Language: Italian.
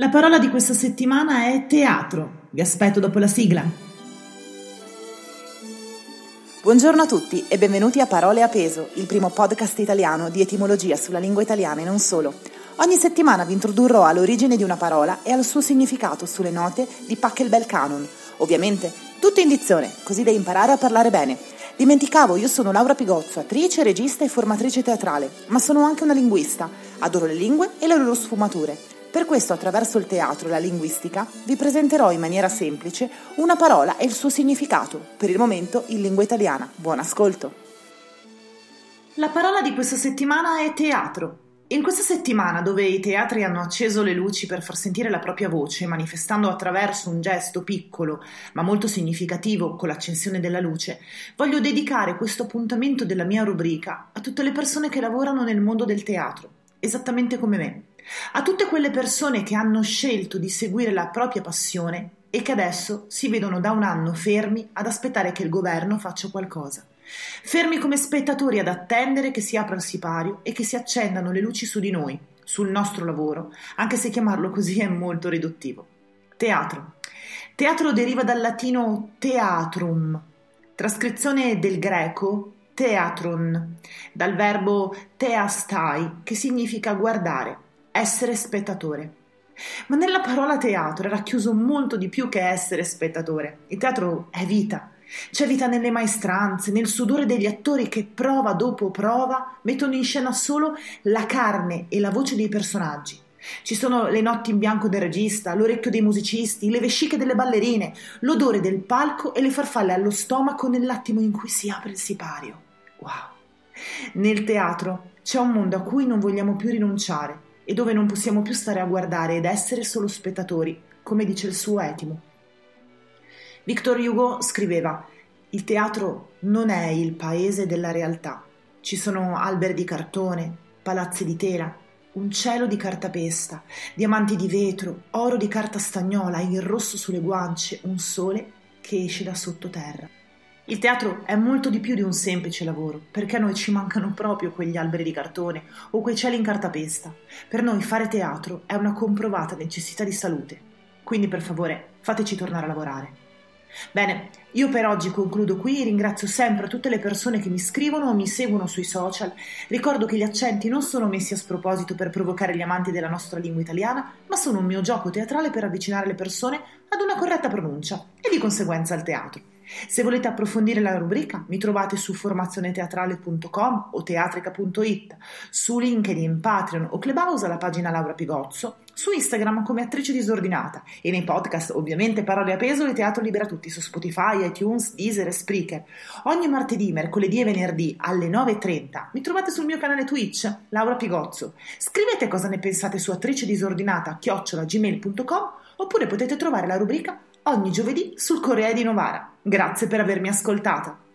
La parola di questa settimana è teatro. Vi aspetto dopo la sigla. Buongiorno a tutti e benvenuti a Parole a peso, il primo podcast italiano di etimologia sulla lingua italiana e non solo. Ogni settimana vi introdurrò all'origine di una parola e al suo significato sulle note di Pachelbel Canon. Ovviamente, tutto in dizione, così da imparare a parlare bene. Dimenticavo, io sono Laura Pigozzo, attrice, regista e formatrice teatrale, ma sono anche una linguista. Adoro le lingue e le loro sfumature. Per questo, attraverso il teatro e la linguistica, vi presenterò in maniera semplice una parola e il suo significato, per il momento in lingua italiana. Buon ascolto! La parola di questa settimana è teatro. In questa settimana, dove i teatri hanno acceso le luci per far sentire la propria voce, manifestando attraverso un gesto piccolo ma molto significativo con l'accensione della luce, voglio dedicare questo appuntamento della mia rubrica a tutte le persone che lavorano nel mondo del teatro, esattamente come me. A tutte quelle persone che hanno scelto di seguire la propria passione e che adesso si vedono da un anno fermi ad aspettare che il governo faccia qualcosa. Fermi come spettatori ad attendere che si apra il sipario e che si accendano le luci su di noi, sul nostro lavoro, anche se chiamarlo così è molto riduttivo. Teatro. Teatro deriva dal latino teatrum, trascrizione del greco teatron, dal verbo teastai, che significa guardare essere spettatore. Ma nella parola teatro è racchiuso molto di più che essere spettatore. Il teatro è vita. C'è vita nelle maestranze, nel sudore degli attori che prova dopo prova mettono in scena solo la carne e la voce dei personaggi. Ci sono le notti in bianco del regista, l'orecchio dei musicisti, le vesciche delle ballerine, l'odore del palco e le farfalle allo stomaco nell'attimo in cui si apre il sipario. Wow! Nel teatro c'è un mondo a cui non vogliamo più rinunciare e dove non possiamo più stare a guardare ed essere solo spettatori, come dice il suo etimo. Victor Hugo scriveva Il teatro non è il paese della realtà. Ci sono alberi di cartone, palazzi di tela, un cielo di cartapesta, diamanti di vetro, oro di carta stagnola, il rosso sulle guance, un sole che esce da sottoterra. Il teatro è molto di più di un semplice lavoro, perché a noi ci mancano proprio quegli alberi di cartone o quei cieli in cartapesta. Per noi fare teatro è una comprovata necessità di salute. Quindi per favore fateci tornare a lavorare. Bene, io per oggi concludo qui, ringrazio sempre tutte le persone che mi scrivono o mi seguono sui social. Ricordo che gli accenti non sono messi a sproposito per provocare gli amanti della nostra lingua italiana, ma sono un mio gioco teatrale per avvicinare le persone ad una corretta pronuncia e di conseguenza al teatro. Se volete approfondire la rubrica, mi trovate su formazioneteatrale.com o teatrica.it, su LinkedIn, Patreon o Clubhouse alla pagina Laura Pigozzo, su Instagram come attrice disordinata e nei podcast ovviamente Parole a peso e Teatro Libera Tutti su Spotify, iTunes, Deezer e Spreaker. Ogni martedì, mercoledì e venerdì alle 9.30 mi trovate sul mio canale Twitch, Laura Pigozzo. Scrivete cosa ne pensate su attrice disordinata chiocciolagmail.com oppure potete trovare la rubrica ogni giovedì sul Corriere di Novara. Grazie per avermi ascoltato.